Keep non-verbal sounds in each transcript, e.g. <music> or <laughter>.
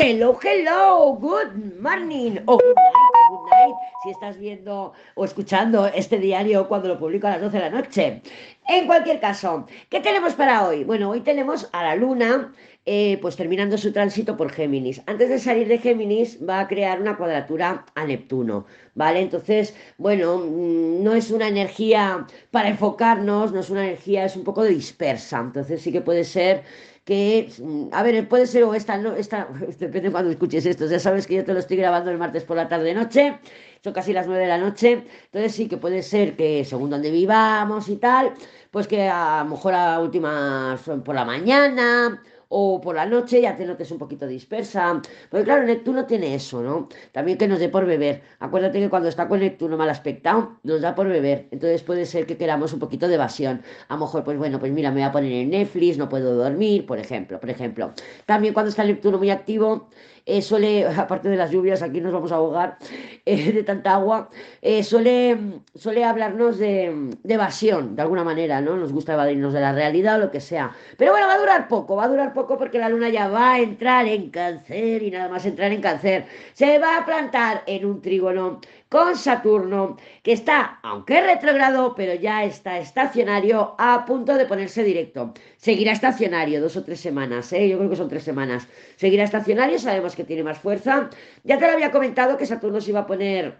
Hello, hello, good morning o good night, good night, si estás viendo o escuchando este diario cuando lo publico a las 12 de la noche. En cualquier caso, ¿qué tenemos para hoy? Bueno, hoy tenemos a la luna eh, pues terminando su tránsito por Géminis. Antes de salir de Géminis va a crear una cuadratura a Neptuno, ¿vale? Entonces, bueno, mm, no es una energía para enfocarnos, no es una energía, es un poco dispersa. Entonces sí que puede ser que, mm, a ver, puede ser o esta, no, esta, <laughs> depende de cuando escuches esto, ya sabes que yo te lo estoy grabando el martes por la tarde-noche, son casi las 9 de la noche, entonces sí que puede ser que según donde vivamos y tal, pues que a lo mejor a últimas por la mañana o por la noche ya te notes un poquito dispersa. Porque claro, Neptuno tiene eso, ¿no? También que nos dé por beber. Acuérdate que cuando está con Neptuno mal aspectado, nos da por beber. Entonces puede ser que queramos un poquito de evasión. A lo mejor, pues bueno, pues mira, me voy a poner en Netflix, no puedo dormir, por ejemplo, por ejemplo. También cuando está Neptuno muy activo, eh, suele, <laughs> aparte de las lluvias, aquí nos vamos a ahogar eh, <laughs> de tanta agua, eh, suele, suele hablarnos de, evasión, de alguna manera, ¿no? Nos gusta evadirnos de la realidad o lo que sea. Pero bueno, va a durar poco, va a durar poco porque la luna ya va a entrar en cáncer y nada más entrar en cáncer, se va a plantar en un trígono con Saturno, que está, aunque retrogrado, pero ya está estacionario a punto de ponerse directo. Seguirá estacionario dos o tres semanas, ¿eh? yo creo que son tres semanas. Seguirá estacionario, sabemos que tiene más fuerza. Ya te lo había comentado que Saturno se iba a poner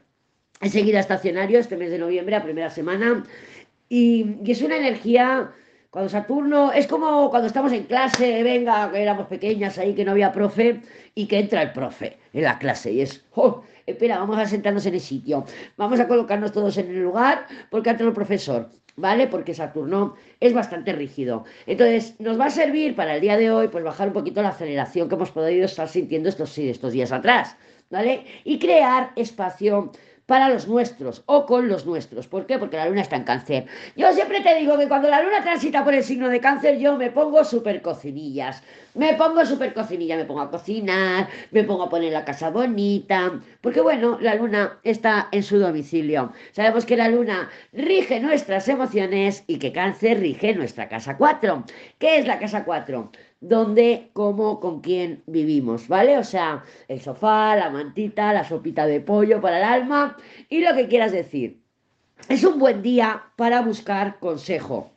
enseguida estacionario este mes de noviembre, a primera semana. Y, y es una energía cuando Saturno, es como cuando estamos en clase, venga, que éramos pequeñas ahí, que no había profe, y que entra el profe en la clase, y es, oh, espera, vamos a sentarnos en el sitio, vamos a colocarnos todos en el lugar, porque entra el profesor, ¿vale? Porque Saturno es bastante rígido. Entonces, nos va a servir para el día de hoy, pues bajar un poquito la aceleración que hemos podido estar sintiendo estos, estos días atrás, ¿vale? Y crear espacio para los nuestros o con los nuestros. ¿Por qué? Porque la luna está en cáncer. Yo siempre te digo que cuando la luna transita por el signo de cáncer, yo me pongo súper cocinillas. Me pongo súper cocinilla, me pongo a cocinar, me pongo a poner la casa bonita. Porque bueno, la luna está en su domicilio. Sabemos que la luna rige nuestras emociones y que cáncer rige nuestra casa 4. ¿Qué es la casa 4? Dónde, cómo, con quién vivimos, ¿vale? O sea, el sofá, la mantita, la sopita de pollo para el alma y lo que quieras decir. Es un buen día para buscar consejo.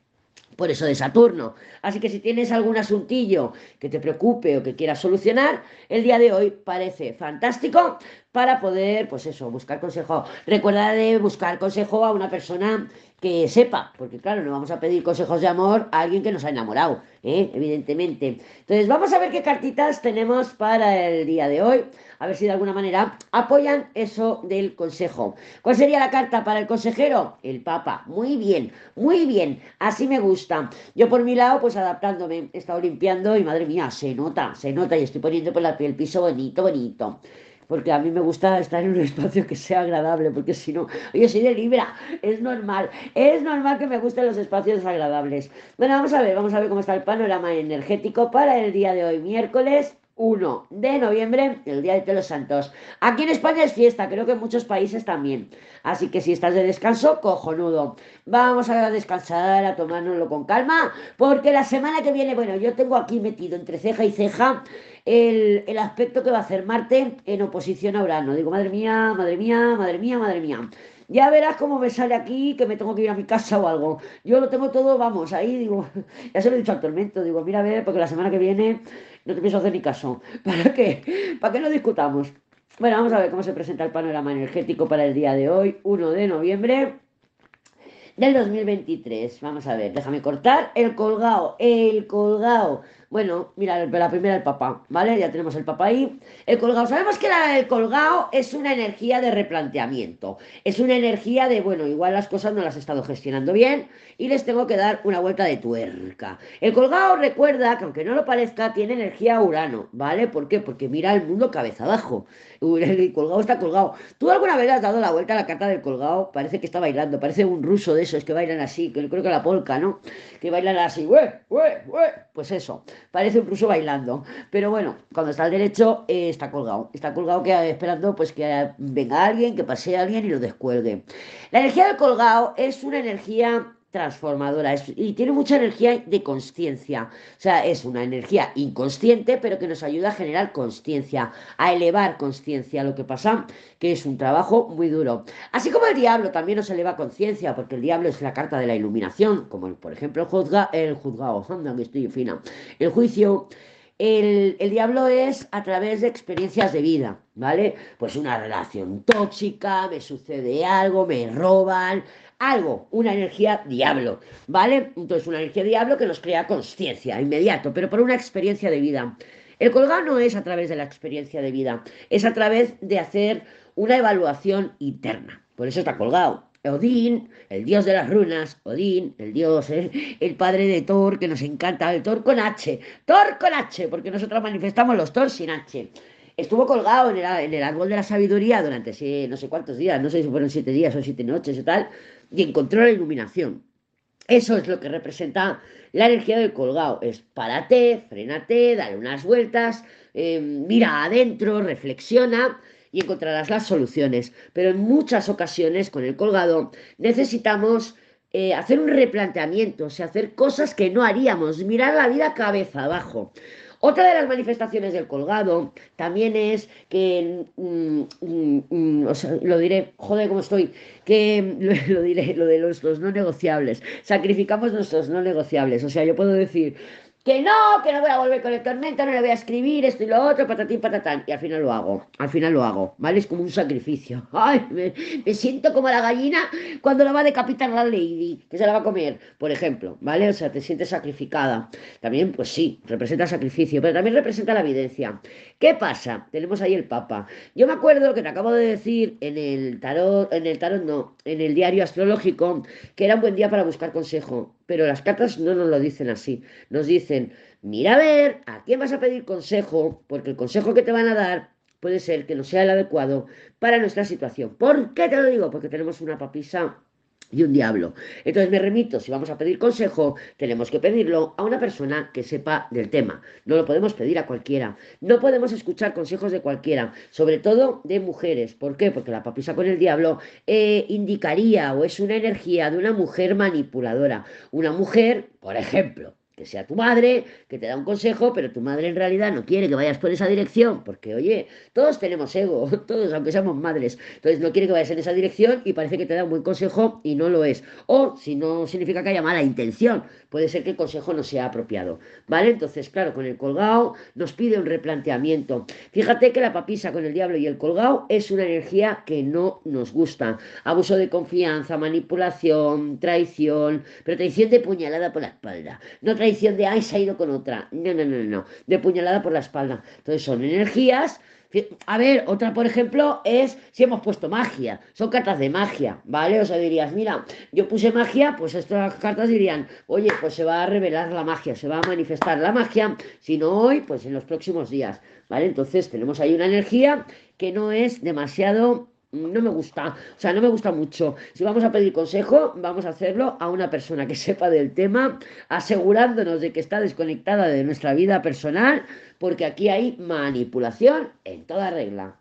Por eso de Saturno. Así que si tienes algún asuntillo que te preocupe o que quieras solucionar, el día de hoy parece fantástico para poder, pues eso, buscar consejo. Recuerda de buscar consejo a una persona que sepa, porque claro, no vamos a pedir consejos de amor a alguien que nos ha enamorado, ¿eh? evidentemente. Entonces, vamos a ver qué cartitas tenemos para el día de hoy, a ver si de alguna manera apoyan eso del consejo. ¿Cuál sería la carta para el consejero? El Papa. Muy bien, muy bien, así me gusta. Yo por mi lado, pues adaptándome, he estado limpiando y madre mía, se nota, se nota y estoy poniendo por la piel piso bonito, bonito porque a mí me gusta estar en un <laughs> espacio que sea agradable, porque si no, yo soy de Libra, es normal, es normal que me gusten los espacios agradables. Bueno, vamos a ver, vamos a ver cómo está el panorama energético para el día de hoy, miércoles 1 de noviembre, el Día de los Santos. Aquí en España es fiesta, creo que en muchos países también. Así que si estás de descanso, cojonudo. Vamos a descansar, a tomárnoslo con calma, porque la semana que viene, bueno, yo tengo aquí metido entre ceja y ceja el, el aspecto que va a hacer Marte en oposición a Urano. Digo, madre mía, madre mía, madre mía, madre mía. Ya verás cómo me sale aquí que me tengo que ir a mi casa o algo. Yo lo tengo todo, vamos, ahí digo, <laughs> ya se lo he dicho al tormento, digo, mira a ver, porque la semana que viene no te pienso hacer ni caso. <laughs> ¿Para qué? ¿Para qué no discutamos? Bueno, vamos a ver cómo se presenta el panorama energético para el día de hoy, 1 de noviembre del 2023. Vamos a ver, déjame cortar el colgado, el colgado. Bueno, mira, la primera el papá, ¿vale? Ya tenemos el papá ahí. El colgado, sabemos que el colgado es una energía de replanteamiento. Es una energía de, bueno, igual las cosas no las he estado gestionando bien y les tengo que dar una vuelta de tuerca. El colgado recuerda que aunque no lo parezca, tiene energía urano, ¿vale? ¿Por qué? Porque mira el mundo cabeza abajo. <laughs> El colgado está colgado. ¿Tú alguna vez has dado la vuelta a la carta del colgado? Parece que está bailando, parece un ruso de esos que bailan así, que creo que la polca, ¿no? Que bailan así, Pues eso parece un bailando. Pero bueno, cuando está al derecho eh, está colgado. Está colgado que, esperando pues que venga alguien, que pase alguien y lo descuelgue. La energía del colgado es una energía transformadora y tiene mucha energía de conciencia. O sea, es una energía inconsciente, pero que nos ayuda a generar conciencia, a elevar conciencia. Lo que pasa que es un trabajo muy duro. Así como el diablo también nos eleva conciencia, porque el diablo es la carta de la iluminación, como por ejemplo el, juzga, el juzgado, que estoy fina, el juicio. El, el, diablo es a través de experiencias de vida, ¿vale? Pues una relación tóxica, me sucede algo, me roban, algo, una energía diablo, ¿vale? Entonces, una energía diablo que nos crea conciencia inmediato, pero por una experiencia de vida. El colgado no es a través de la experiencia de vida, es a través de hacer una evaluación interna. Por eso está colgado. Odín, el dios de las runas, Odín, el dios, ¿eh? el padre de Thor, que nos encanta, el Thor con H, Thor con H, porque nosotros manifestamos los Thor sin H estuvo colgado en el, árbol de la sabiduría durante no sé cuántos días, no sé si fueron siete días o siete noches y tal, y encontró la iluminación. Eso es lo que representa la energía del colgado. Es párate, frénate, dale unas vueltas, em, mira adentro, reflexiona y encontrarás las soluciones. Pero en muchas ocasiones con el colgado necesitamos eh, hacer un replanteamiento, o sea, hacer cosas que no haríamos, mirar la vida cabeza abajo. Otra de las manifestaciones del colgado también es que, mm, mm, mm, lo diré, joder, cómo estoy, que <laughs> lo, diré, lo de los, los no negociables. Sacrificamos nuestros no negociables. O sea, yo puedo decir, que no, que no voy a volver con el tormento, no le voy a escribir esto y lo otro, patatín, patatán. Y al final lo hago, al final lo hago, ¿vale? Es como un sacrificio. <laughs> Ay, me, siento como la gallina cuando la va a decapitar la lady, que se la va a comer, por ejemplo, ¿vale? O sea, te sientes sacrificada. También, pues sí, representa sacrificio, pero también representa la evidencia. ¿Qué pasa? Tenemos ahí el Papa. Yo me acuerdo que te acabo de decir en el tarot, en el tarot no, en el diario astrológico, que era un buen día para buscar consejo pero las cartas no nos lo dicen así. Nos dicen, mira a ver a quién vas a pedir consejo, porque el consejo que te van a dar puede ser que no sea el adecuado para nuestra situación. ¿Por qué te lo digo? Porque tenemos una papisa y un diablo. Entonces me remito, si vamos a pedir consejo, tenemos que pedirlo a una persona que sepa del tema. No lo podemos pedir a cualquiera. No podemos escuchar consejos de cualquiera, sobre todo de mujeres. ¿Por qué? Porque la papisa con el diablo eh, indicaría o es una energía de una mujer manipuladora. Una mujer, por ejemplo, sea tu madre, que te da un consejo, pero tu madre en realidad no quiere que vayas por esa dirección, porque oye, todos tenemos ego, <laughs> todos, aunque seamos madres, entonces no quiere que vayas en esa dirección y parece que te da un buen consejo y no lo es. O si no significa que haya mala intención, puede ser que el consejo no sea apropiado, ¿vale? Entonces, claro, con el colgado nos pide un replanteamiento. Fíjate que la papisa con el diablo y el colgado es una energía que no nos gusta. Abuso de confianza, manipulación, traición, pero traición de puñalada por la espalda. No de, ay, se ha ido con otra. No, no, no, no. De puñalada por la espalda. Entonces son energías a ver, otra, por ejemplo, es si hemos puesto magia. Son cartas de magia, ¿vale? O sea, dirías, mira, yo puse magia, pues estas cartas dirían, oye, pues se va a revelar la magia, se va a manifestar la magia, si no hoy, pues en los próximos días, ¿vale? Entonces tenemos ahí una energía que no es demasiado no me gusta, o sea, no me gusta mucho. Si vamos a pedir consejo, vamos a hacerlo a una persona que <laughs> sepa del tema, asegurándonos de que está desconectada de nuestra vida personal, porque aquí hay manipulación en toda regla.